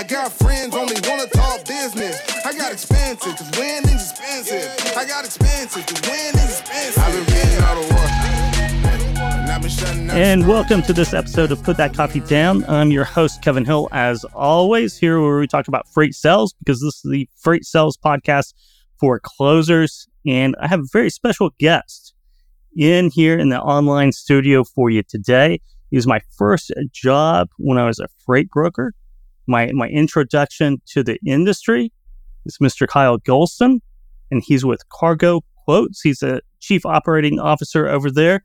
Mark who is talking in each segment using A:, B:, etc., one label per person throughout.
A: I got friends only wanna talk business. I got expensive, cause winning's expensive. I got expensive, cause winning's expensive. I've been winning all the war. And I've been shutting up.
B: And welcome to this episode of Put That Coffee Down. I'm your host, Kevin Hill, as always, here where we talk about freight sales because this is the Freight Sales Podcast for closers. And I have a very special guest in here in the online studio for you today. It was my first job when I was a freight broker. My, my introduction to the industry is Mr. Kyle Gholston, and he's with Cargo Quotes. He's a chief operating officer over there,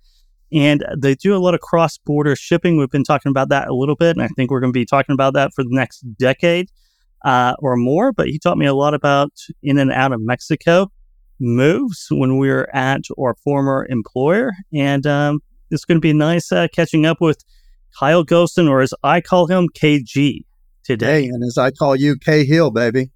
B: and they do a lot of cross border shipping. We've been talking about that a little bit, and I think we're going to be talking about that for the next decade uh, or more. But he taught me a lot about in and out of Mexico moves when we were at our former employer. And um, it's going to be nice uh, catching up with Kyle Gholston, or as I call him, KG, today.
C: Hey, and as I call you, K Hill, baby.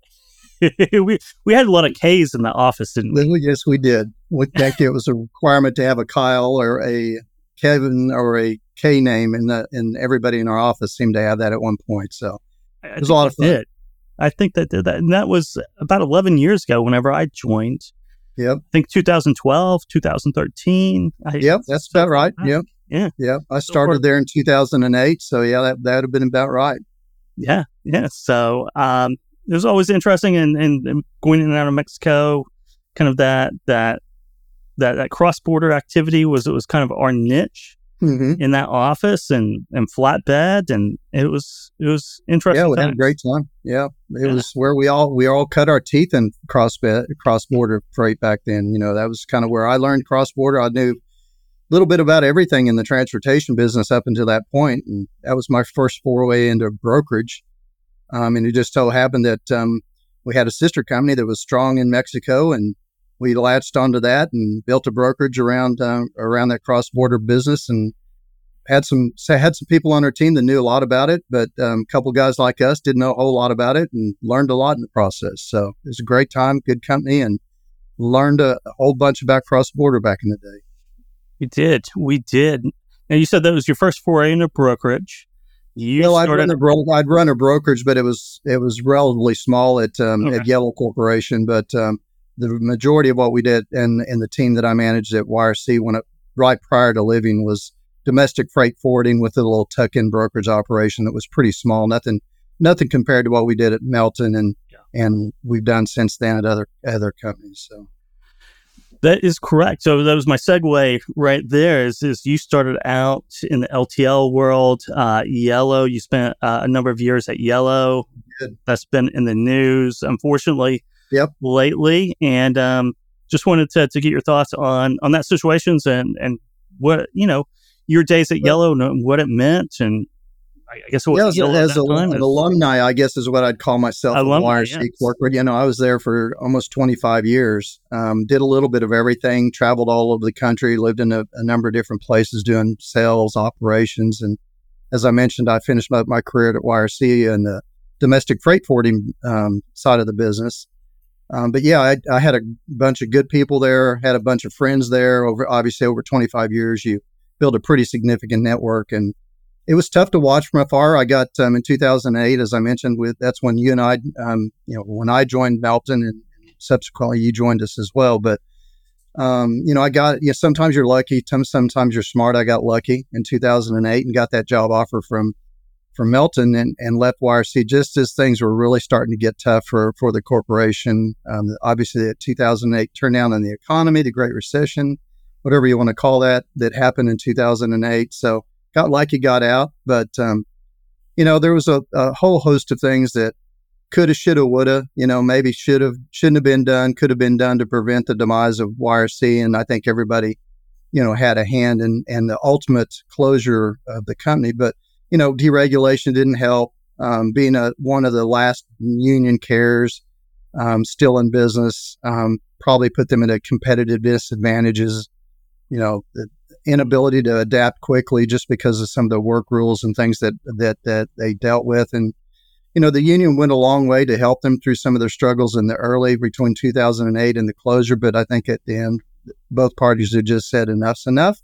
B: we, we had a lot of K's in the office, didn't we?
C: Well, Yes, we did. We think it was a requirement to have a Kyle or a Kevin or a K name, and and everybody in our office seemed to have that at one point. So it was a lot of fun.
B: did. I think that did that. And that was about 11 years ago whenever I joined.
C: Yep,
B: I think 2012, 2013. I,
C: yep, that's about right.
B: that.
C: Yep,
B: Yeah.
C: yep. I started there in 2008, so yeah, that that would have been about right.
B: Yeah, yeah. So um, it was always interesting, and, and, and going in and out of Mexico, kind of that that that, that cross border activity was it was kind of our niche
C: hmm
B: in that office, and and flatbed, and it was it was interesting.
C: Yeah, we had a great time. Yeah, it
B: Yeah.
C: was where we all we all cut our teeth in cross cross border freight back then. You know, that was kind of where I learned cross border. I knew little bit about everything in the transportation business up until that point, and that was my first foray into brokerage. Um, and it just so happened that um, we had a sister company that was strong in Mexico, and we latched onto that and built a brokerage around um, around that cross border business and had some had some people on our team that knew a lot about it, but um, a couple guys like us didn't know a whole lot about it and learned a lot in the process. So it was a great time, good company, and learned a, a whole bunch about cross border back in the day.
B: We did, we did. Now you said that was your first foray into brokerage. You
C: well, I'd run a bro- I'd run a brokerage, but it was it was relatively small at um,
B: Okay.
C: at Yellow Corporation. But um, the majority of what we did and and the team that I managed at YRC when it right prior to leaving was domestic freight forwarding with a little tuck-in brokerage operation that was pretty small. Nothing nothing compared to what we did at Melton and and we've done since then at other other companies. So
B: That is correct. So that was my segue right there. Is, is you started out in the LTL world, uh, Yellow. You spent uh, a number of years at Yellow.
C: Good.
B: That's been in the news, unfortunately,
C: Yep.
B: lately. And um, just wanted to, to get your thoughts on on that situations and and what you know your days at Yellow and what it meant, and I guess it was
C: yeah, as, as a- an alumni, I guess is what I'd call myself. at
B: Alumni,
C: YRC
B: yes.
C: corporate. You know, I was there for almost 25 years. Um, did a little bit of everything. Traveled all over the country. Lived in a, a number of different places doing sales, operations, and as I mentioned, I finished my, my career at YRC in the domestic freight forwarding um, side of the business. Um, but yeah, I, I had a bunch of good people there. Had a bunch of friends there. Over obviously over 25 years, you build a pretty significant network and it was tough to watch from afar. I got um, in 2008, as I mentioned, with that's when you and I, um, you know, when I joined Melton, and subsequently you joined us as well. But um, you know, I got you know, sometimes you're lucky, some- sometimes you're smart. I got lucky in 2008 and got that job offer from from Melton and, and left YRC just as things were really starting to get tough for for the corporation. Um, obviously, the 2008 turndown in the economy, the Great Recession, whatever you want to call that, that happened in 2008. So got lucky, got out, but um, you know there was a, a whole host of things that coulda, shoulda, woulda. You know, maybe should have, shouldn't have been done, could have been done to prevent the demise of YRC, and I think everybody, you know, had a hand in in the ultimate closure of the company. But you know, deregulation didn't help. Um, being a one of the last union carriers um, still in business um, probably put them at a competitive disadvantages. You know, inability to adapt quickly just because of some of the work rules and things that that that they dealt with, and you know, the union went a long way to help them through some of their struggles in the early between 2008 and the closure. But I think at the end, both parties had just said enough's enough.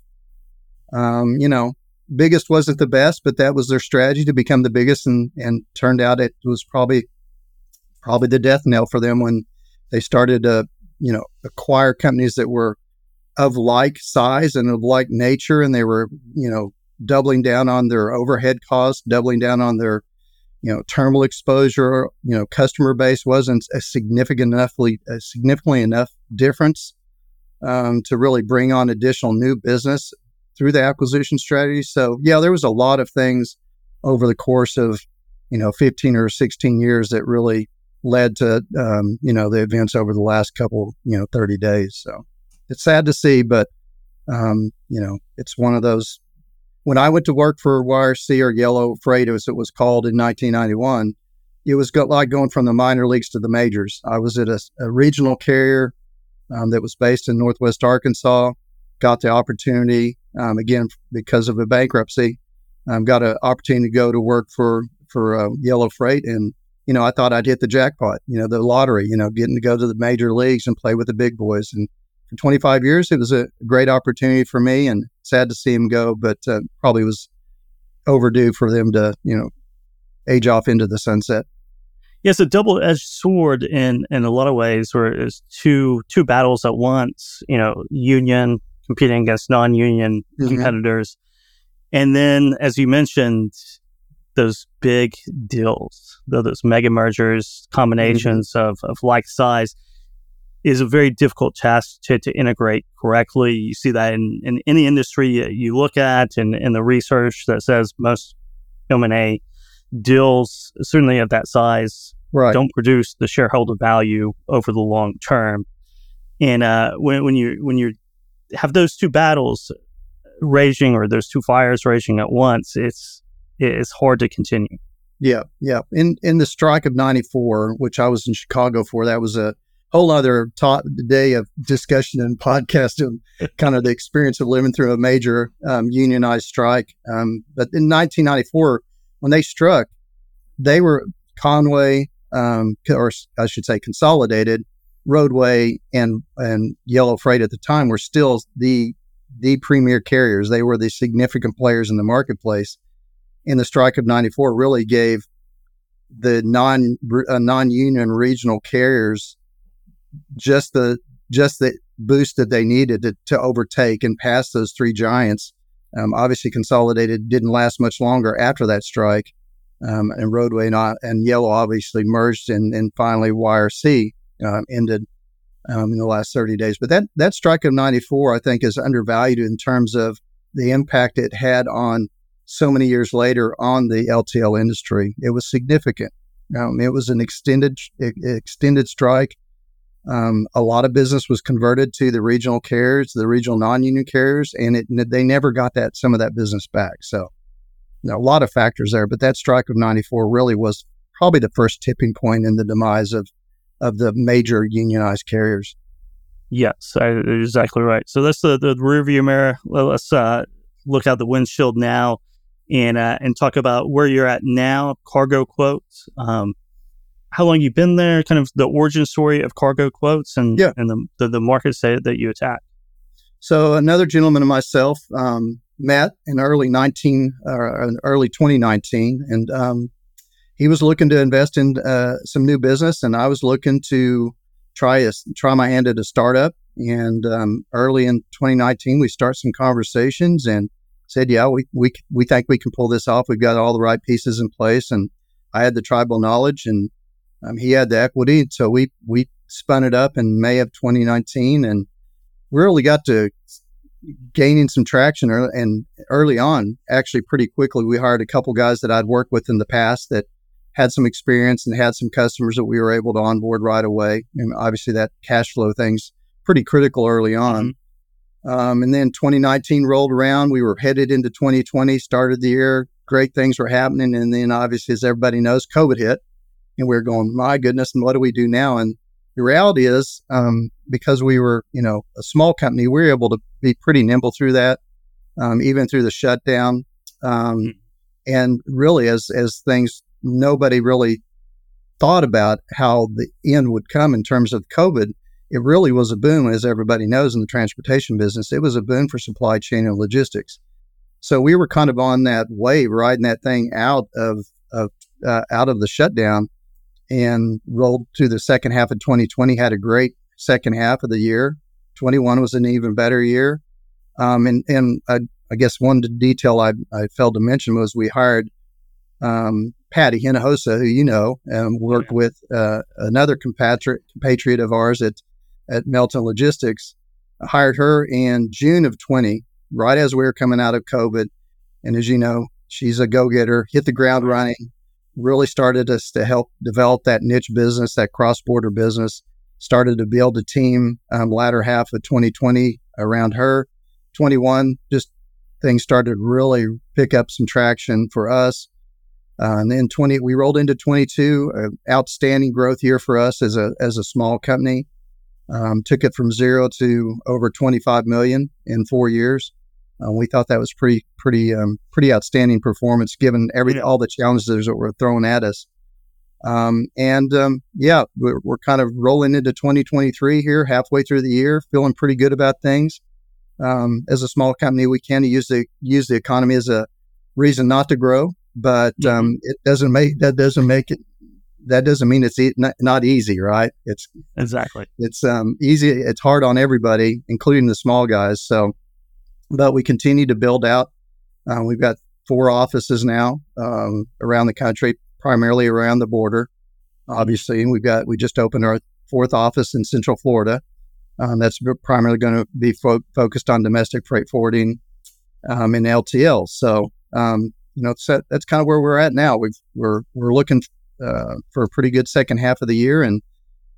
C: Um, you know, biggest wasn't the best, but that was their strategy to become the biggest, and and turned out it was probably probably the death knell for them when they started to you know acquire companies that were of like size and of like nature, and they were you know doubling down on their overhead costs, doubling down on their you know terminal exposure. You know, customer base wasn't a significant enoughly a significantly enough difference um, to really bring on additional new business through the acquisition strategy. So yeah, there was a lot of things over the course of you know 15 or 16 years that really led to um, you know the events over the last couple you know 30 days. So it's sad to see, but um, you know it's one of those. When I went to work for YRC or Yellow Freight, as it was called in 1991, it was like going from the minor leagues to the majors. I was at a, a regional carrier um, that was based in Northwest Arkansas. Got the opportunity um, again because of a bankruptcy. Um, got an opportunity to go to work for for uh, Yellow Freight, and you know I thought I'd hit the jackpot. You know the lottery. You know getting to go to the major leagues and play with the big boys. And for 25 years, it was a great opportunity for me, and sad to see him go, but uh, probably was overdue for them to you know age off into the sunset.
B: Yes, a double-edged sword in in a lot of ways, where it's two two battles at once. You know, union competing against non-union mm-hmm. competitors, and then, as you mentioned, those big deals, those mega mergers, combinations mm-hmm. of, of like size, is a very difficult task to, to integrate correctly. You see that in, in any industry you look at, and in the research that says most M&A deals, certainly of that size, right. don't produce the shareholder value over the long term. And uh, when, when you when you have those two battles raging or those two fires raging at once, it's it's hard to continue.
C: Yeah, yeah. In in the strike of '94, which I was in Chicago for, that was a whole other ta- day of discussion and podcast of kind of the experience of living through a major um, unionized strike. Um, but in 1994, when they struck, they were Con-way, um, or I should say, Consolidated, Roadway, and and Yellow Freight at the time were still the the premier carriers. They were the significant players in the marketplace. And the strike of '94 really gave the non uh, non union regional carriers just the just the boost that they needed to, to overtake and pass those three giants. Um, obviously, Consolidated didn't last much longer after that strike, um, and Roadway and, and, Yellow obviously merged, and, and finally YRC uh, ended um, in the last 30 days. But that that strike of '94, I think, is undervalued in terms of the impact it had on so many years later on the LTL industry. It was significant. Um, it was an extended extended strike. Um, a lot of business was converted to the regional carriers, the regional non-union carriers, and it, they never got that some of that business back. So, you know, a lot of factors there. But that strike of '94 really was probably the first tipping point in the demise of of the major unionized carriers.
B: Yes, exactly right. So that's the the rearview mirror. Let's uh, look out the windshield now, and uh, and talk about where you're at now. Cargo quotes. Um, how long you've been there, kind of the origin story of cargo quotes and, yeah. and the, the, the markets that, that you attack.
C: So another gentleman and myself um, met in early 19, uh, early 2019, and um, he was looking to invest in uh, some new business, and I was looking to try a, try my hand at a startup. And um, early in 2019, we start some conversations and said, "Yeah, we we we think we can pull this off. We've got all the right pieces in place." And I had the tribal knowledge, and um, he had the equity, so we we spun it up in May of 2019, and really got to gaining some traction early, and early on. Actually, pretty quickly, we hired a couple guys that I'd worked with in the past that had some experience and had some customers that we were able to onboard right away. And obviously, that cash flow thing's pretty critical early on. Mm-hmm. Um, and then 2019 rolled around. We were headed into 2020, started the year. Great things were happening. And then, obviously, as everybody knows, COVID hit and we are going, my goodness, and what do we do now? And the reality is, um, because we were, you know, a small company, we were able to be pretty nimble through that, um, even through the shutdown. Um, mm-hmm. and really, as as things, nobody really thought about how the end would come in terms of COVID. It really was a boom, as everybody knows in the transportation business. It was a boom for supply chain and logistics. So we were kind of on that wave, riding that thing out of of uh, out of the shutdown, and rolled to the second half of 2020. Had a great second half of the year. 21 was an even better year. Um, and and I, I, guess one detail I, I failed to mention was we hired um, Patty Hinojosa, who you know, and worked yeah. with uh, another compatriot, compatriot of ours at at Melton Logistics. I hired her in June of 20, right as we were coming out of COVID. And as you know, she's a go getter, hit the ground running, really started us to help develop that niche business, that cross border business. Started to build a team um, latter half of 2020 around her. 21, just things started to really pick up some traction for us. Uh, and then 20, we rolled into 22, uh, outstanding growth year for us as a as a small company. Um, took it from zero to over 25 million in four years. Uh, we thought that was pretty pretty um, pretty outstanding performance given every all the challenges that were thrown at us. Um, and um, yeah, we're, we're, kind of rolling into 2023 here, halfway through the year, feeling pretty good about things. Um, as a small company, we can use the use the economy as a reason not to grow, but mm-hmm. um, it doesn't make that doesn't make it that doesn't mean it's e- not, not, easy, right? It's
B: exactly
C: it's um, easy. It's hard on everybody, including the small guys. So, but we continue to build out. Uh, we've got four offices now um, around the country, primarily around the border. Obviously, and we've got we just opened our fourth office in Central Florida. Um, that's primarily going to be fo- focused on domestic freight forwarding um, in LTL. So, um, you know, that's, that's kind of where we're at now. We've, we're we're looking uh, for a pretty good second half of the year and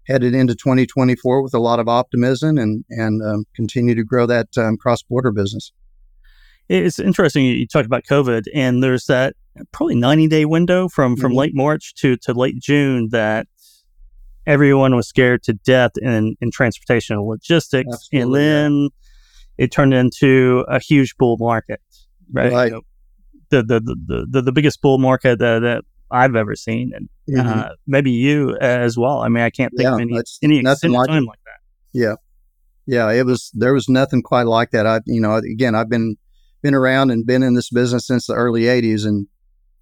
C: headed into 2024 with a lot of optimism and and um, continue to grow that um, cross border business.
B: It's interesting you talked about COVID, and there's that probably 90 day window from from mm-hmm. late March to to late June that everyone was scared to death in in transportation and logistics, Absolutely, and then it turned into a huge bull market, right? right. You know, the, the, the the the biggest bull market that, that I've ever seen, and mm-hmm. uh, maybe you as well. I mean, I can't think yeah, of any any nothing like time like that.
C: Yeah, yeah, it was there was nothing quite like that. I, you know, again, I've been been around and been in this business since the early '80s, and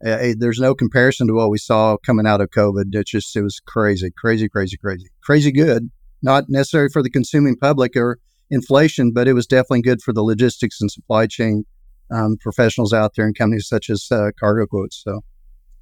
C: uh, there's no comparison to what we saw coming out of COVID. It just it was crazy, crazy, crazy, crazy, crazy good. Not necessarily for the consuming public or inflation, but it was definitely good for the logistics and supply chain um, professionals out there and companies such as uh, Cargo Quotes. So.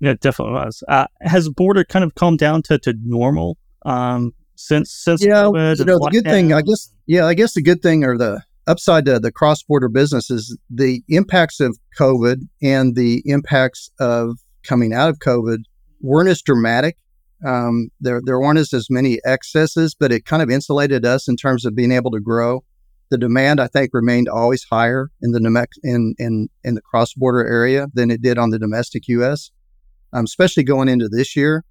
B: Yeah, it definitely was. Uh, has border kind of calmed down to, to normal um, since since
C: yeah, COVID you know, the good thing, I guess. Yeah, I guess the good thing or the upside to the cross border business is the impacts of COVID and the impacts of coming out of COVID weren't as dramatic. Um, there there weren't as, as many excesses, but it kind of insulated us in terms of being able to grow. The demand, I think, remained always higher in the in in in the cross border area than it did on the domestic U.S um, especially going into this year.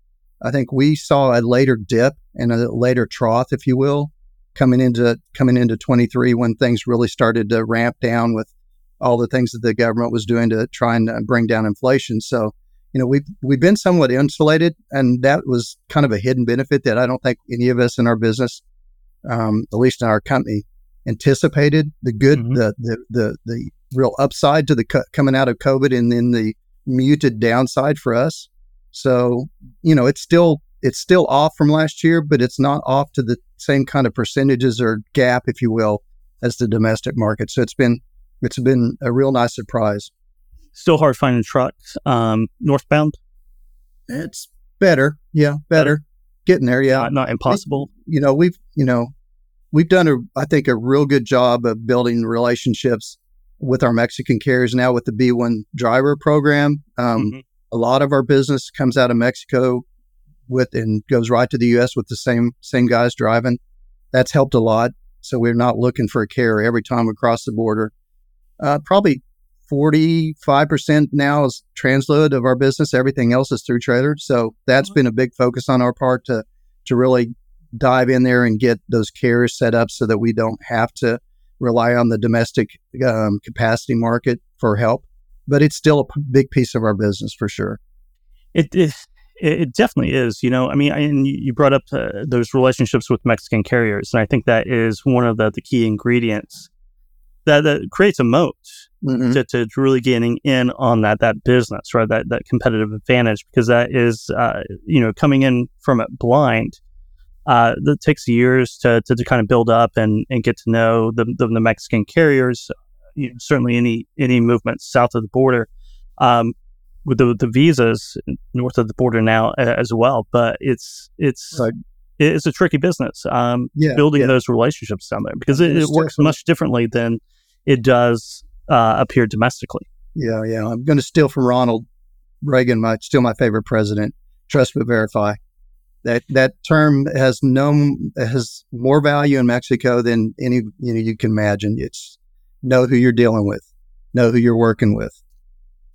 C: I think we saw a later dip and a later trough, if you will, coming into coming into 23 when things really started to ramp down with all the things that the government was doing to try and uh, bring down inflation. So, you know, we've we've been somewhat insulated, and that was kind of a hidden benefit that I don't think any of us in our business, um, at least in our company, anticipated. The good, mm-hmm. the, the the the real upside to the co- coming out of COVID, and then the muted downside for us. So, you know, it's still it's still off from last year, but it's not off to the same kind of percentages or gap, if you will, as the domestic market. So it's been it's been a real nice surprise.
B: Still hard finding trucks um, northbound.
C: It's better, yeah, better. Getting there, yeah.
B: Not, not impossible.
C: you know, we've you know we've done a I think a real good job of building relationships with our Mexican carriers now with the B1 driver program. Um, mm-hmm. A lot of our business comes out of Mexico with and goes right to the U.S. with the same same guys driving. That's helped a lot. So we're not looking for a carrier every time we cross the border. Uh, probably 45% now is transload of our business. Everything else is through trailer. So that's mm-hmm. been a big focus on our part to to really dive in there and get those carriers set up so that we don't have to rely on the domestic um, capacity market for help, but it's still a p- big piece of our business for sure.
B: It, it, it definitely is. You know, I mean, and you brought up uh, those relationships with Mexican carriers, and I think that is one of the, the key ingredients that, that creates a moat. mm-hmm. to, to really getting in on that that business, right? That that competitive advantage because that is uh, you know coming in from it blind. Uh, that takes years to, to, to kind of build up and, and get to know the, the, the Mexican carriers. You know, certainly any any movement south of the border. Um, with the, the visas north of the border now as well. But it's it's right. it's a tricky business. Um, yeah, building yeah. those relationships down there because it, it works much differently than it does uh, up here domestically.
C: Yeah, yeah. I'm going to steal from Ronald Reagan, my still my favorite president. Trust but verify. That that term has no has more value in Mexico than any you know you can imagine. It's know who you're dealing with, know who you're working with,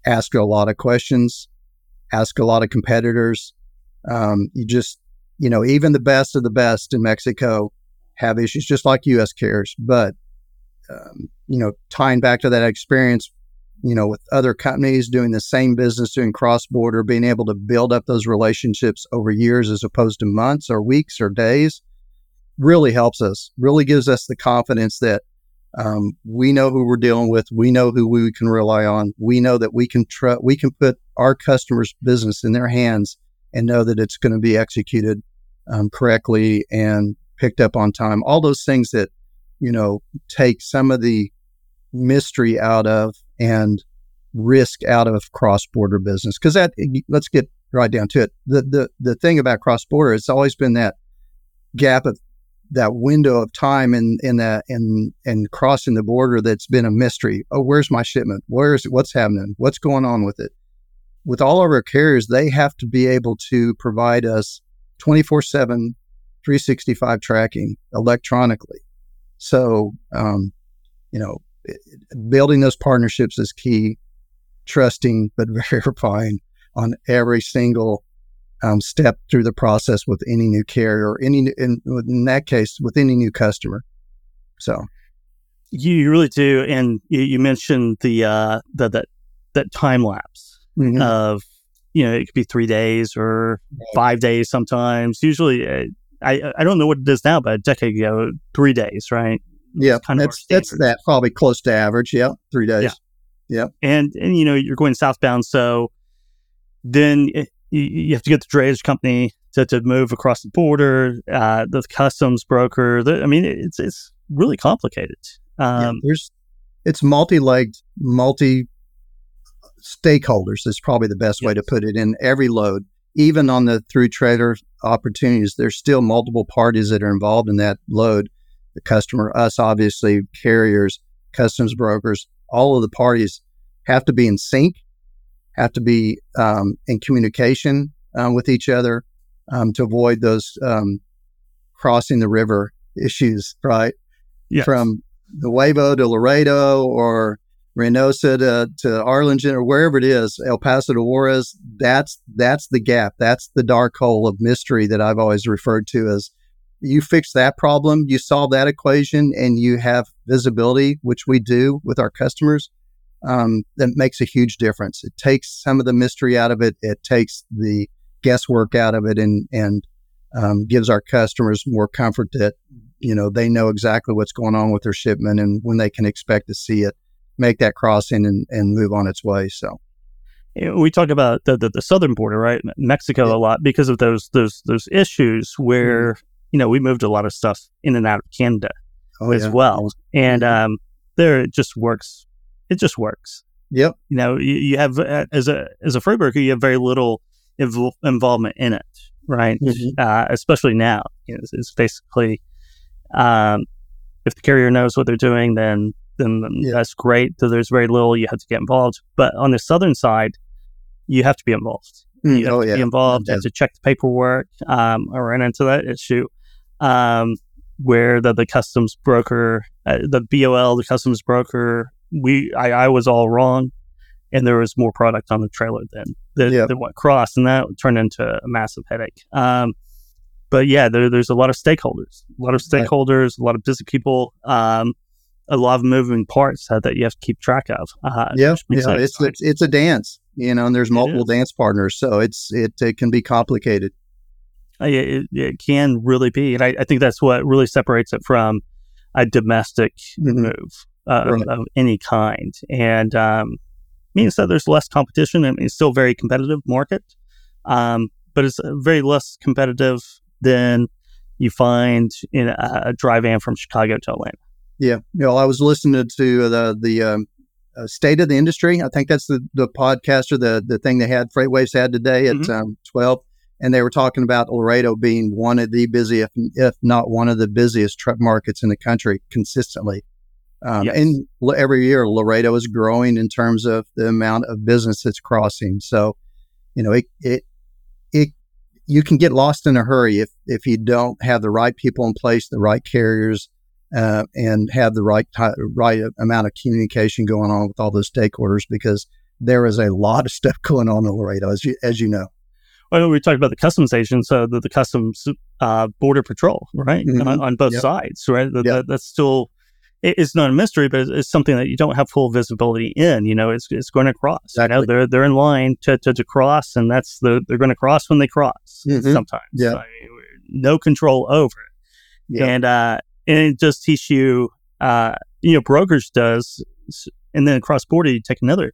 C: ask a lot of questions, ask a lot of competitors. Um, you just, you know, even the best of the best in Mexico have issues, just like U.S. cares, But, um, you know, tying back to that experience, you know, with other companies doing the same business, doing cross border, being able to build up those relationships over years as opposed to months or weeks or days really helps us, really gives us the confidence that um, we know who we're dealing with. We know who we can rely on. We know that we can tr- we can put our customers' business in their hands and know that it's going to be executed um, correctly and picked up on time. All those things that you know take some of the mystery out of and risk out of cross-border business. Because that let's get right down to it. The the the thing about cross-border, it's always been that gap of that window of time in in that in and crossing the border that's been a mystery. Oh, where's my shipment? Where's what's happening? What's going on with it? With all of our carriers, they have to be able to provide us 24 7, 365 tracking electronically. So, um, you know, building those partnerships is key, trusting but verifying on every single um, step through the process with any new carrier or any in, in that case with any new customer. So
B: you really do, and you, you mentioned the uh, the that that time lapse mm-hmm. of you know it could be three days or five days sometimes. Usually, uh, I I don't know what it is now, but a decade ago, three days, right?
C: Yeah, kind of that's that's that probably close to average. Yeah, three days. Yeah. yeah,
B: and and you know you're going southbound, so then you, you have to get the drayage company to, to move across the border, uh, the customs broker. The, I mean, it's it's really complicated. Um, yeah,
C: there's it's multi-legged, multi stakeholders is probably the best yes. way to put it. In every load, even on the through trailer opportunities, there's still multiple parties that are involved in that load. The customer, us, obviously, carriers, customs brokers, all of the parties have to be in sync have to be um, in communication um, with each other um, to avoid those um, crossing the river issues, right?
B: Yes.
C: From Nuevo to Laredo or Reynosa to, to Arlington or wherever it is, El Paso to Juarez, that's that's the gap. That's the dark hole of mystery that I've always referred to as you fix that problem, you solve that equation, and you have visibility, which we do with our customers um, that makes a huge difference. It takes some of the mystery out of it. It takes the guesswork out of it, and and um, gives our customers more comfort that you know they know exactly what's going on with their shipment and when they can expect to see it make that crossing and, and move on its way. So.
B: We talk about the, the, the southern border, right, Mexico, yeah. a lot because of those those those issues where mm-hmm. You know we moved a lot of stuff in and out of Canada oh, as yeah. well, and um, there it just works it just works.
C: Yep.
B: You know, you, you have uh, as a as a freight broker, you have very little inv- involvement in it, right? Mm-hmm. Uh, especially now, you know, it's, it's basically um, if the carrier knows what they're doing, then then, yeah. that's great. So there's very little you have to get involved. But on the southern side, you have to be involved. Mm, you have oh, to yeah. be involved. You have to check the paperwork. Um, I ran into that issue um, where the, the customs broker, uh, the BOL, the customs broker, we I, I was all wrong, and there was more product on the trailer than than, yeah. than what crossed, and that turned into a massive headache. Um, but yeah, there, there's a lot of stakeholders, a lot of stakeholders, right. a lot of busy people, um, a lot of moving parts that, that you have to keep track of.
C: Uh, yeah, yeah, it's, it's it's a dance, you know, and there's multiple dance partners, so it's it, it can be complicated.
B: Uh, it, it, can really be, and I, I, think that's what really separates it from a domestic mm-hmm. move uh, right. of, of, any kind. And um, means that there's less competition and it's still a very competitive market, um, but it's very less competitive than you find in a, a dry van from Chicago to Atlanta.
C: Yeah, you know, I was listening to the the um, uh, state of the industry. I think that's the the podcast or the the thing they had FreightWaves had today at mm-hmm. um, twelve, and they were talking about Laredo being one of the busiest, if not one of the busiest truck markets in the country consistently. Um, yes. And every year, Laredo is growing in terms of the amount of business that's crossing. So, you know, it it it you can get lost in a hurry if if you don't have the right people in place, the right carriers, uh, and have the right right amount of communication going on with all those stakeholders because there is a lot of stuff going on in Laredo, as you as you know.
B: Well, we talked about the customs agents, so the, the customs uh, border patrol, right, mm-hmm. on, on, both yep. sides, right. The, yep. that, that's still it's not a mystery, but it's, something that you don't have full visibility in. You know, it's, it's going to cross. Exactly. You know, they're they're in line to, to, to cross, and that's the they're going to cross when they cross. Mm-hmm. Sometimes,
C: yeah, I
B: mean, no control over it, yeah. and uh, and it does teach you, uh, you know, brokers does, and then cross border you take another.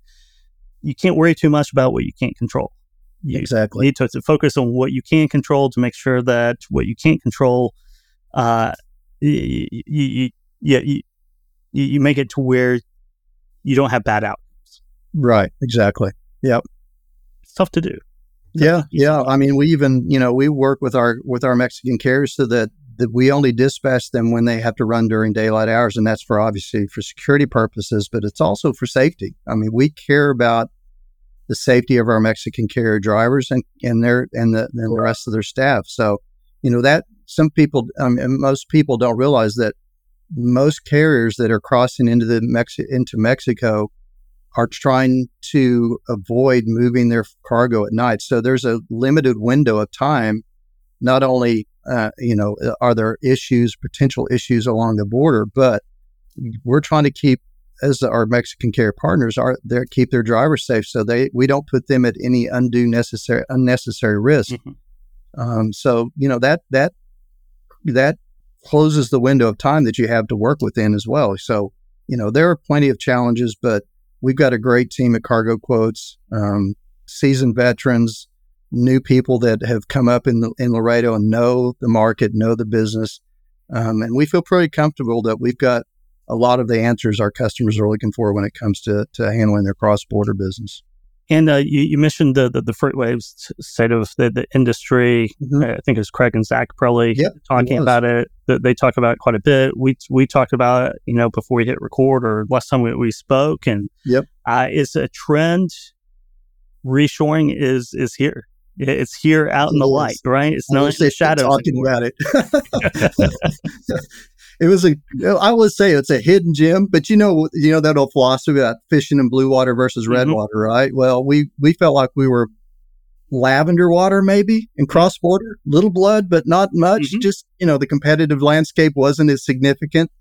B: You can't worry too much about what you can't control. You
C: exactly.
B: need to, to focus on what you can control to make sure that what you can't control, uh, you, you, you, you, you make it to where you don't have bad outcomes.
C: Right. Exactly. Yep.
B: It's tough to do.
C: Yeah, yeah. I mean, we even you know we work with our with our Mexican carriers so that that we only dispatch them when they have to run during daylight hours, and that's for obviously for security purposes, but it's also for safety. I mean, we care about the safety of our Mexican carrier drivers and and their and the, and the rest of their staff. So, you know that some people, um, most people don't realize that most carriers that are crossing into the Mexi- into Mexico are trying to avoid moving their cargo at night. So there's a limited window of time. Not only uh, you know are there issues, potential issues along the border, but we're trying to keep as our Mexican carrier partners are there keep their drivers safe, so they we don't put them at any undue necessary unnecessary risk. Mm-hmm. Um, so you know that that that closes the window of time that you have to work within as well. So, you know, there are plenty of challenges, but we've got a great team at Cargo Quotes, um, seasoned veterans, new people that have come up in, the, in Laredo and know the market, know the business. Um, and we feel pretty comfortable that we've got a lot of the answers our customers are looking for when it comes to, to handling their cross border business.
B: And uh, you, you, mentioned the, the, the FreightWaves state of the, the industry. Mm-hmm. I think it was Craig and Zach probably
C: yep,
B: talking it about it. They talk about it quite a bit. We we talked about it, you know, before we hit record or last time we, we spoke. And
C: yep,
B: uh, it's a trend. Reshoring is is here. It's here out in the light, right? It's not in the shadows.
C: Talking about it. it was a I would say it's a hidden gem, but you know you know that old philosophy about fishing in blue water versus red mm-hmm. water, right? Well, we we felt like we were lavender water maybe in cross border, little blood, but not much. Mm-hmm. Just you know the competitive landscape wasn't as significant.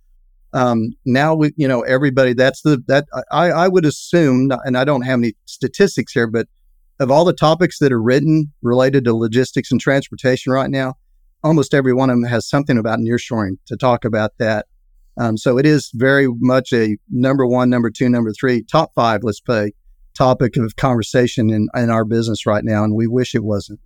C: Um, now we you know everybody that's the that I I would assume, and I don't have any statistics here, but of all the topics that are written related to logistics and transportation right now, almost every one of them has something about nearshoring to talk about that. Um, so it is very much a number one, number two, number three, top five, let's say, topic of conversation in, in our business right now. And we wish it wasn't.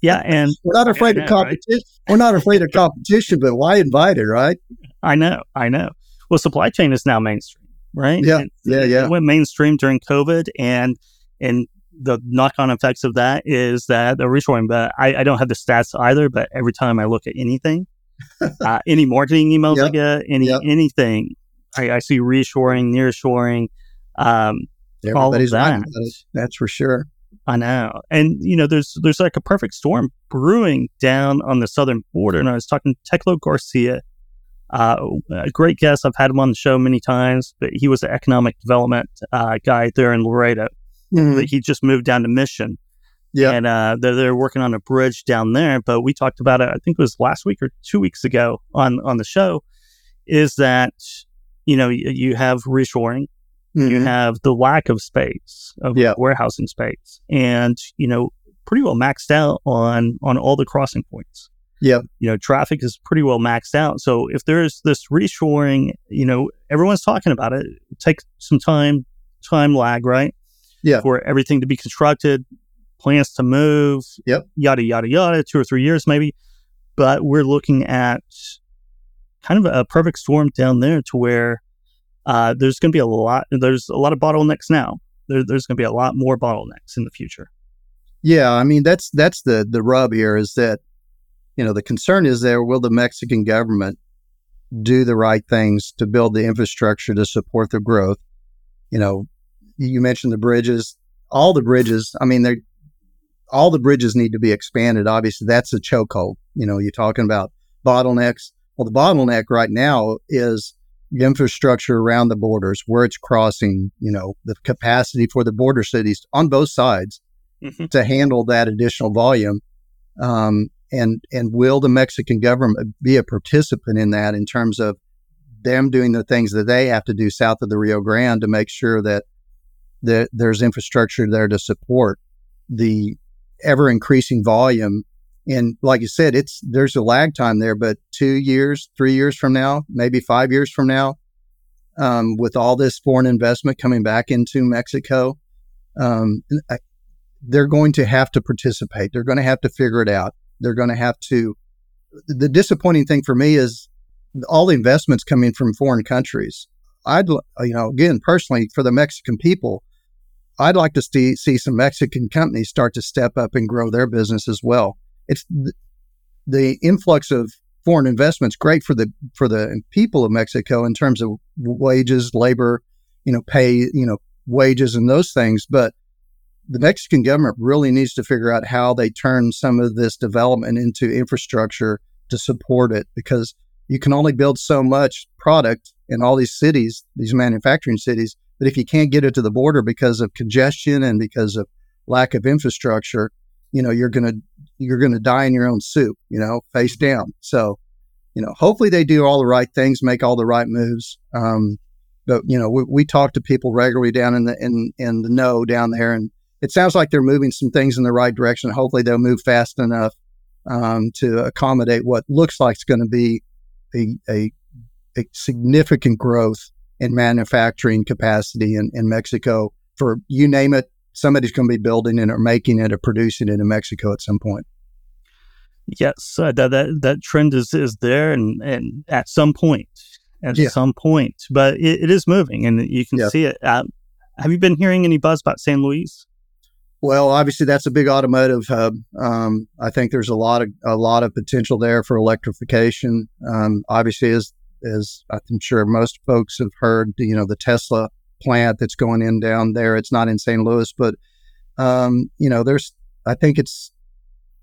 B: Yeah. And
C: we're not afraid know, of competition. Right? We're not afraid of competition, but why invite it, right?
B: I know. I know. Well, supply chain is now mainstream, right?
C: Yeah. yeah. Yeah.
B: It went mainstream during COVID and, and the knock-on effects of that is that the reshoring. But I, I, don't have the stats either. But every time I look at anything, uh, any marketing emails yep. I get, any yep. anything, I, I, see reshoring, nearshoring, um,
C: Everybody's all of that. That's for sure.
B: I know, and you know, there's there's like a perfect storm brewing down on the southern border. And I was talking to Teclo Garcia, uh, a great guest. I've had him on the show many times, but he was an economic development uh, guy there in Laredo. Mm-hmm. He just moved down to Mission.
C: Yeah.
B: And uh, they're, they're working on a bridge down there. But we talked about it, I think it was last week or two weeks ago on, on the show, is that, you know, you, you have reshoring, mm-hmm. you have the lack of space, of yeah. warehousing space, and, you know, pretty well maxed out on, on all the crossing points.
C: Yeah.
B: You know, traffic is pretty well maxed out. So if there's this reshoring, you know, everyone's talking about it. it takes some time, time lag, right?
C: Yeah.
B: For everything to be constructed, plans to move.
C: Yep.
B: Yada yada yada. Two or three years maybe, but we're looking at kind of a perfect storm down there to where uh, there's going to be a lot. There's a lot of bottlenecks now. There, there's going to be a lot more bottlenecks in the future.
C: Yeah, I mean that's that's the the rub here is that you know the concern is there will the Mexican government do the right things to build the infrastructure to support the growth. You know, you mentioned the bridges, all the bridges. I mean, they all the bridges need to be expanded. Obviously, that's a chokehold. You know, you're talking about bottlenecks. Well, the bottleneck right now is the infrastructure around the borders, where it's crossing, you know, the capacity for the border cities on both sides
B: Mhm.
C: to handle that additional volume. Um, and and will the Mexican government be a participant in that in terms of them doing the things that they have to do south of the Rio Grande to make sure that that there's infrastructure there to support the ever increasing volume and like you said, it's there's a lag time there, but two years, three years from now, maybe five years from now, um, with all this foreign investment coming back into Mexico, um, I- they're going to have to participate. They're going to have to figure it out. They're going to have to. The disappointing thing for me is all the investments coming from foreign countries. I'd, you know, again, personally, for the Mexican people, I'd like to see, see some Mexican companies start to step up and grow their business as well. It's th- the influx of foreign investments great for the for the people of Mexico in terms of wages, labor, you know, pay, you know, wages and those things, but the Mexican government really needs to figure out how they turn some of this development into infrastructure to support it because you can only build so much product in all these cities, these manufacturing cities, but if you can't get it to the border because of congestion and because of lack of infrastructure, you know, you're to you're to die in your own soup, you know, face down. So, you know, hopefully they do all the right things, make all the right moves. Um, but you know, we, we talk to people regularly down in the in in the know down there, and it sounds like they're moving some things in the right direction. Hopefully, they'll move fast enough um, to accommodate what looks like it's going to be a, a a significant growth in manufacturing capacity in, in Mexico for you name it. Somebody's going to be building it or making it or producing it in Mexico at some point.
B: Yes, uh, that, that that trend is is there, and and at some point, at
C: Yeah.
B: some point, but it, it is moving, and you can
C: Yeah.
B: see it. Uh, have you been hearing any buzz about San Luis?
C: Well, obviously that's a big automotive hub. Um, I think there's a lot of a lot of potential there for electrification. Um, obviously, as as I'm sure most folks have heard, you know, the Tesla plant that's going in down there. It's not in St. Louis, but um, you know, there's I think it's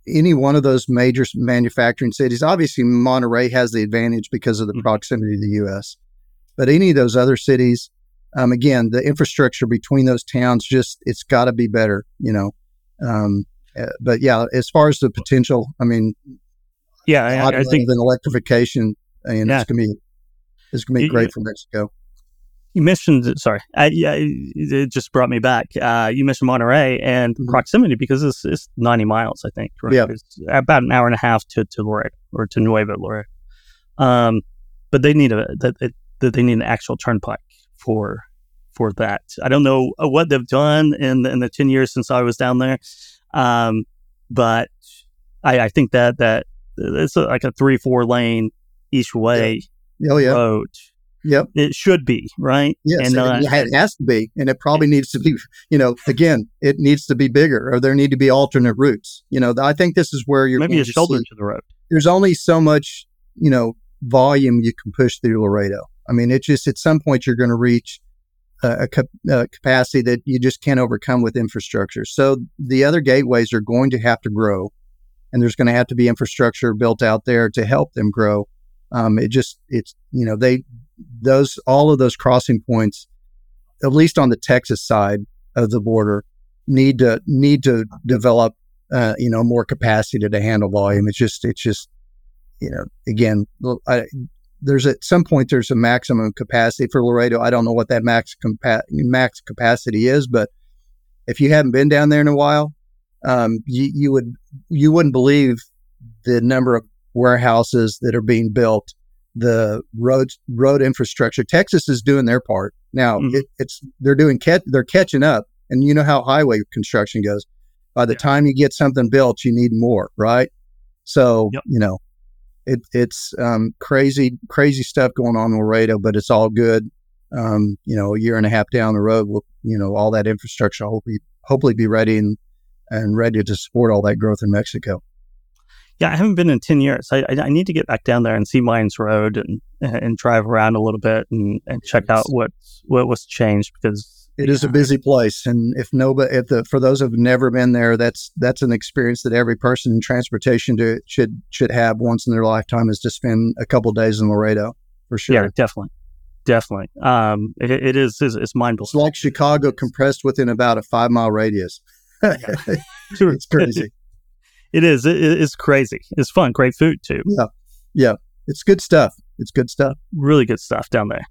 C: any one of those major manufacturing cities. Obviously, Monterrey has the advantage because of the
B: Mhm.
C: proximity to the U.S. But any of those other cities, um, again, the infrastructure between those towns just it's got to be better, you know. Um, uh, but yeah, as far as the potential, I mean,
B: Yeah, I, I think
C: and electrification, I mean,
B: Yeah.
C: it's gonna be it's gonna be
B: You-
C: great for Mexico.
B: you mentioned. Sorry, yeah, it just brought me back. Uh, you mentioned Monterrey and
C: Mhm.
B: proximity because it's, it's 90 miles, I think. Right?
C: Yeah.
B: it's about an hour and a half to to Laredo or to Nueva Laredo. Um, but they need a that that they need an actual turnpike for for that. I don't know uh, what they've done in the, in the 10 years since I was down there, um, but I, I think that that it's a, like a three four lane each way
C: Oh yeah, yep.
B: It should be right.
C: Yes,
B: and uh,
C: it, has to be, and it probably needs to be. You know, again, it needs to be bigger, or there need to be alternate routes. You know, I think this is where you're
B: maybe a shoulder
C: see-
B: to the road.
C: there's only so much, you know, volume you can push through Laredo. I mean, it just at some point you're going to reach a, a, a capacity that you just can't overcome with infrastructure. So the other gateways are going to have to grow, and there's going to have to be infrastructure built out there to help them grow. Um, it just it's you know they those all of those crossing points, at least on the Texas side of the border, need to need to develop uh, you know more capacity to handle volume. It's just it's just you know again I, there's at some point there's a maximum capacity for Laredo. I don't know what that max compa- max capacity is, but if you haven't been down there in a while, um, you, you would you wouldn't believe the number of warehouses that are being built, the road road infrastructure. Texas is doing their part now.
B: Mhm.
C: It, it's they're doing cat they're catching up, and you know how highway construction goes. By the
B: Yeah.
C: time you get something built, you need more, right? So
B: Yep.
C: you know, it, it's um, crazy crazy stuff going on in Laredo, but it's all good. Um, you know, a year and a half down the road, we'll, you know, all that infrastructure will hopefully hopefully be ready and and ready to support all that growth in Mexico.
B: Yeah, I haven't been in ten years. I, I I need to get back down there and see Mines Road and and drive around a little bit and, and check out what what was changed because
C: It is a busy place, and if nobody, if the for those who've never been there, that's that's an experience that every person in transportation to, should should have once in their lifetime is to spend a couple days in Laredo for sure.
B: yeah, definitely, definitely. Um, it, it is it's, it's mind
C: It's
B: blowing.
C: like Chicago compressed within about a five mile radius. it's crazy.
B: It is. It, it's crazy. It's fun. Great food too. Yeah, yeah.
C: It's good stuff. It's good stuff.
B: Really good stuff down there.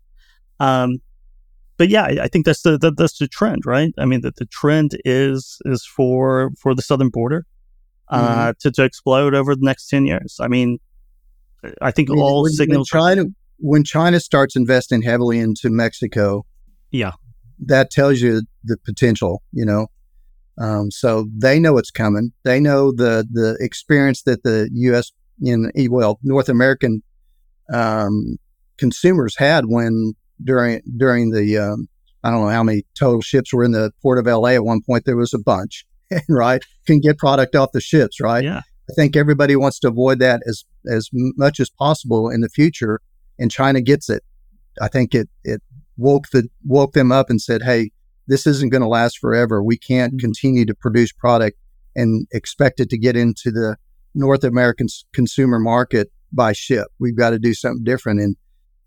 B: Um, but yeah, I, I think that's the that, that's the trend, right? I mean, that the trend is is for for the southern border uh, to to explode over the next ten years. I mean, I think all
C: when,
B: signals.
C: When China when China starts investing heavily into Mexico,
B: Yeah.
C: that tells you the potential. You know, um, so they know it's coming. They know the the experience that the U.S. in well North American um, consumers had when during during the um, I don't know how many total ships were in the port of L.A. at one point. There was a bunch, right? Can get product off the ships, right?
B: yeah,
C: I think everybody wants to avoid that as as much as possible in the future, and China gets it. I think it it woke the woke them up and said, "Hey, this isn't going to last forever. We can't continue to produce product and expect it to get into the North American s- consumer market by ship. We've got to do something different." And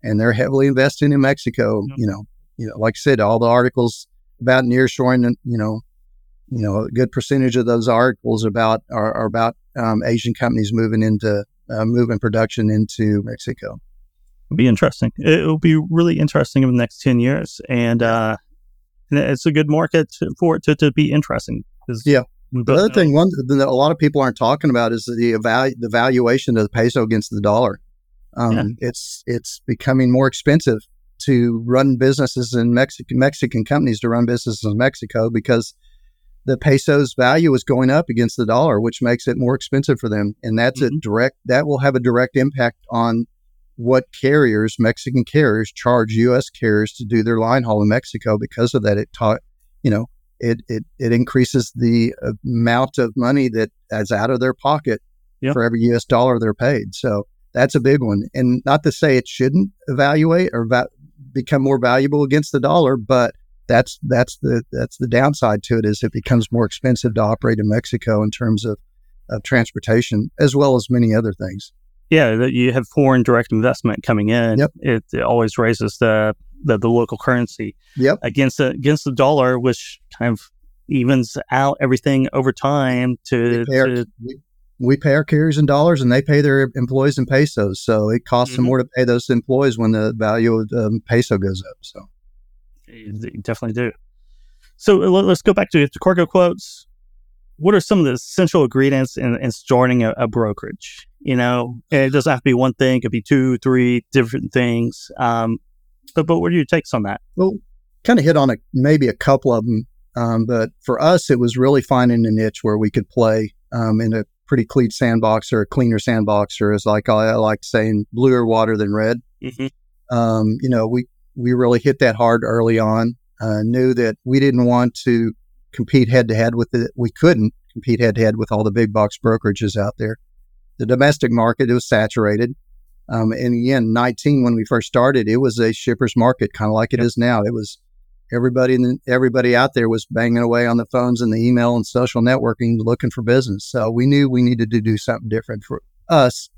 C: and they're heavily investing in Mexico.
B: Yep.
C: You know, you know, like I said, all the articles about nearshoring, and you know, you know, a good percentage of those articles about are, are about um, Asian companies moving into uh, moving production into Mexico.
B: it'll be interesting. It will be really interesting in the next ten years, and uh, and it's a good market to, for it to, to be interesting.
C: Yeah. The other thing, one that a lot of people aren't talking about is the evalu- the valuation of the peso against the dollar. Um,
B: Yeah.
C: It's it's becoming more expensive to run businesses in Mexican Mexican companies to run businesses in Mexico because the peso's value is going up against the dollar, which makes it more expensive for them, and that's a
B: Mhm.
C: direct that will have a direct impact on what carriers, Mexican carriers, charge U.S. carriers to do their line haul in Mexico. Because of that, it taught you know it it it increases the amount of money that is out of their pocket
B: Yeah.
C: for every U.S. dollar they're paid. So that's a big one. And not to say it shouldn't evaluate or va- become more valuable against the dollar, but that's that's the that's the downside to it is it becomes more expensive to operate in Mexico in terms of of transportation as well as many other things.
B: Yeah, that you have foreign direct investment coming in.
C: Yep.
B: It, it always raises the, the the local currency
C: Yep.
B: against the against the dollar, which kind of evens out everything over time. To,
C: We pay, our, we, we pay our carriers in dollars and they pay their employees in pesos. So it costs them
B: Mhm.
C: more to pay those employees when the value of the peso goes up. So
B: you definitely do. So uh, let- let's go back to the cargo quotes. What are some of the essential ingredients in, in starting a, a brokerage? You know, it doesn't have to be one thing; it could be two, three different things. Um, but but what are your takes on that?
C: well, kind of hit on a, maybe a couple of them. Um, but for us, it was really finding a niche where we could play um, in a pretty clean sandbox or a cleaner sandbox, or as like I, I like saying, bluer water than red.
B: Mm-hmm.
C: um, you know, we we really hit that hard early on. Uh, knew that we didn't want to compete head to head with it. We couldn't compete head to head with all the big box brokerages out there. The domestic market it was saturated. Um, and again, 19 when we first started, it was a shipper's market, kind of like it is now. It was everybody in the, everybody out there was banging away on the phones and the email and social networking looking for business. So we knew we needed to do something different for us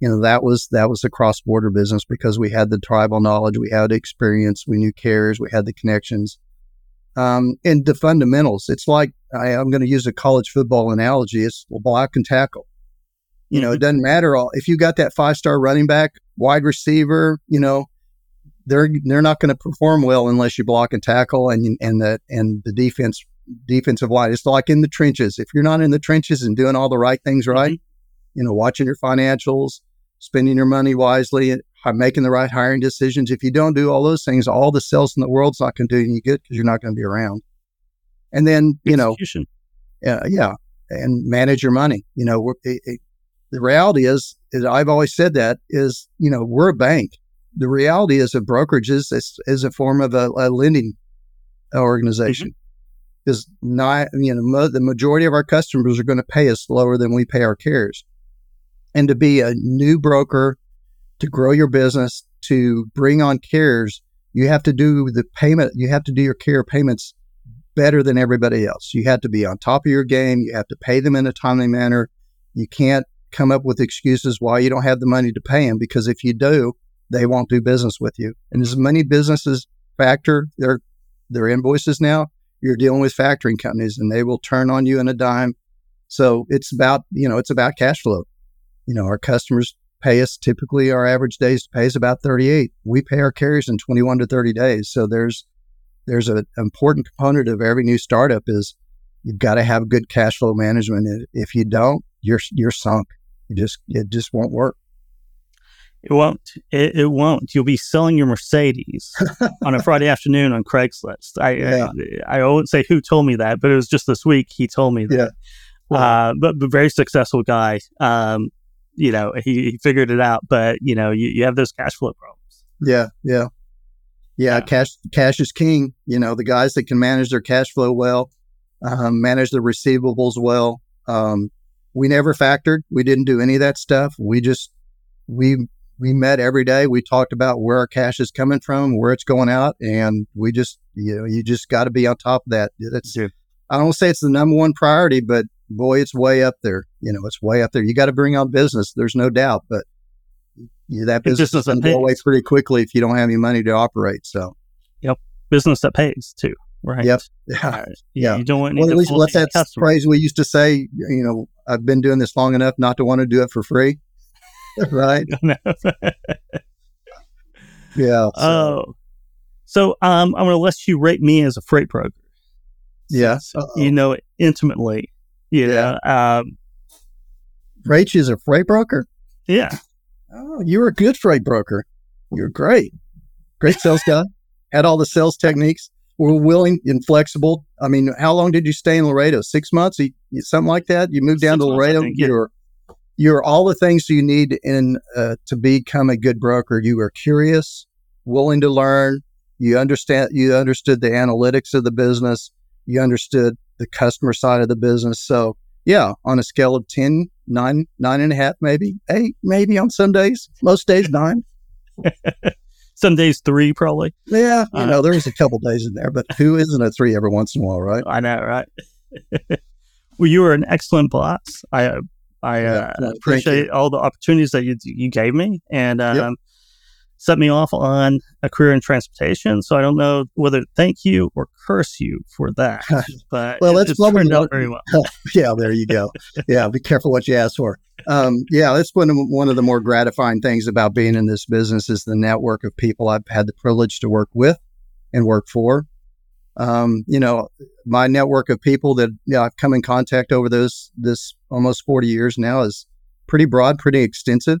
C: you know that was that was the cross border business because we had the tribal knowledge, we had experience, we knew carriers, we had the connections, um, and the fundamentals. It's like I, I'm going to use a college football analogy. It's block and tackle. You know, it doesn't matter all if you got that five star running back, wide receiver. You know, they're they're not going to perform well unless you block and tackle and and the and the defense defensive line. It's like in the trenches. If you're not in the trenches and doing all the right things right, you you know, watching your financials, spending your money wisely, making the right hiring decisions. If you don't do all those things, all the sales in the world's not going to do any good because you're not going to be around. And then, you know, uh, yeah, and manage your money. You know, it, it, the reality is, is I've always said that is, you know, we're a bank. The reality is that brokerages is, is a form of a, a lending organization. Because mm-hmm. not, you know, mo- the majority of our customers are going to pay us lower than we pay our carriers. And to be a new broker, to grow your business, to bring on carriers, you have to do the payment, you have to do your care payments better than everybody else. You have to be on top of your game. You have to pay them in a timely manner. You can't come up with excuses why you don't have the money to pay them because if you do, they won't do business with you. And as many businesses factor their their invoices now, you're dealing with factoring companies and they will turn on you in a dime. So it's about, you know, it's about cash flow. You know, our customers pay us typically our average days to pay is about 38. We pay our carriers in 21 to 30 days. So there's there's an important component of every new startup is you've got to have good cash flow management. If you don't, you're you're sunk. It just it just won't work.
B: It won't. It, it won't. You'll be selling your Mercedes on a Friday afternoon on Craigslist. I, yeah. I I won't say who told me that, but it was just this week he told me that. Yeah. Well, uh, but but very successful guy. Um, you know, he, he figured it out. But you know, you, you have those cash flow problems.
C: Yeah, yeah, yeah. Yeah, cash cash is king. You know, the guys that can manage their cash flow well, um, manage their receivables well, um, we never factored. We didn't do any of that stuff. We just we we met every day. We talked about where our cash is coming from, where it's going out, and we just you know you just got to be on top of that. That's yeah. I don't say it's the number one priority, but boy, it's way up there. You know, it's way up there. You got to bring on business. There's no doubt, but that business doesn't go away pretty quickly if you don't have any money to operate. So,
B: yep, business that pays too. Right.
C: Yep. Yeah.
B: Yeah. You don't want.
C: Well, at least what's that phrase we used to say? You know, I've been doing this long enough not to want to do it for free. right. yeah.
B: So. Oh. So um, I'm going to let you rate me as a freight broker.
C: Yeah.
B: you know it intimately. You yeah. know, um,
C: Rach is a freight broker.
B: Yeah.
C: Oh, you were a good freight broker. You're great. Great sales guy. Had all the sales techniques were willing and flexible. I mean, how long did you stay in Laredo? Six months, something like that. You moved down Six to Laredo. Think. You're you're all the things you need in uh, to become a good broker. You were curious, willing to learn. You understand. You understood the analytics of the business. You understood the customer side of the business. So yeah, on a scale of 10, nine, nine and a half, maybe eight, maybe on some days. Most days nine.
B: Some days three, probably.
C: Yeah, you uh, know, there's a couple days in there, but who isn't a three every once in a while, right?
B: I know, right? well, you were an excellent boss. I I uh, yeah, appreciate all the opportunities that you you gave me, and um, yep. Set me off on a career in transportation. So I don't know whether to thank you or curse you for that. But
C: well, that's
B: turned out very well.
C: yeah, there you go. yeah, be careful what you ask for um, yeah, that's one of, one of the more gratifying things about being in this business is the network of people I've had the privilege to work with and work for. Um, you know, my network of people that you know, I've come in contact over those this almost 40 years now is pretty broad, pretty extensive.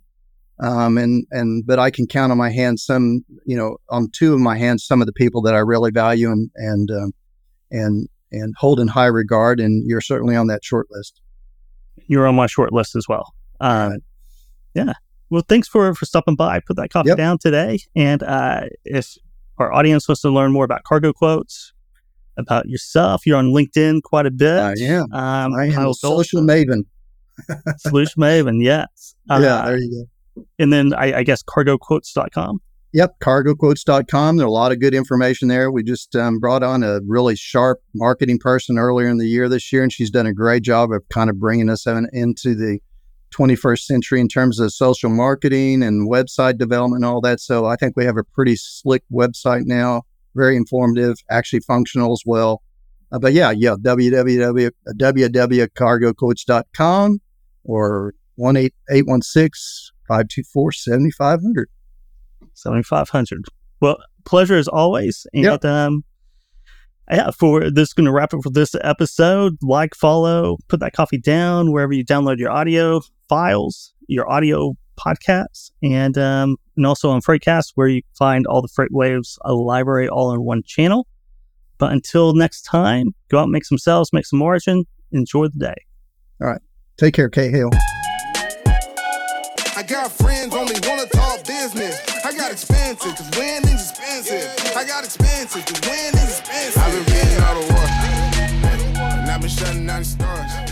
C: Um, and and but I can count on my hands some, you know, on two of my hands some of the people that I really value and and um, and and hold in high regard. And you're certainly on that short list
B: you're on my short list as well. Um, yeah. Well, thanks for for stopping by. Put that coffee yep. down today. And uh, if our audience wants to learn more about cargo quotes, about yourself, you're on LinkedIn quite a bit.
C: I am. Um, I am a social maven.
B: solution maven, yes.
C: Uh, yeah, there you
B: go. And then I, I guess cargoquotes.com.
C: Yep, cargoquotes.com. There's a lot of good information there. We just um, brought on a really sharp marketing person earlier in the year this year, and she's done a great job of kind of bringing us in, into the 21st century in terms of social marketing and website development and all that. So I think we have a pretty slick website now, very informative, actually functional as well. Uh, but yeah, yeah, www, www.cargoquotes.com or 1 816 524 7500.
B: 7500. Well, pleasure as always. And yep. um, yeah, for this is going to wrap it for this episode. Like, follow, put that coffee down wherever you download your audio. files, your audio podcasts, and um, and also on Freightcast, where you find all the FreightWaves uh, library all in one channel. But until next time, go out, and make some sales, make some margin, enjoy the day.
C: All right. Take care, Cahill.
A: I got friends only wanna talk business. I got expensive, cause winning's expensive. I got expensive, cause winning's expensive. I've been reading all the war. And I've been shutting down the stars.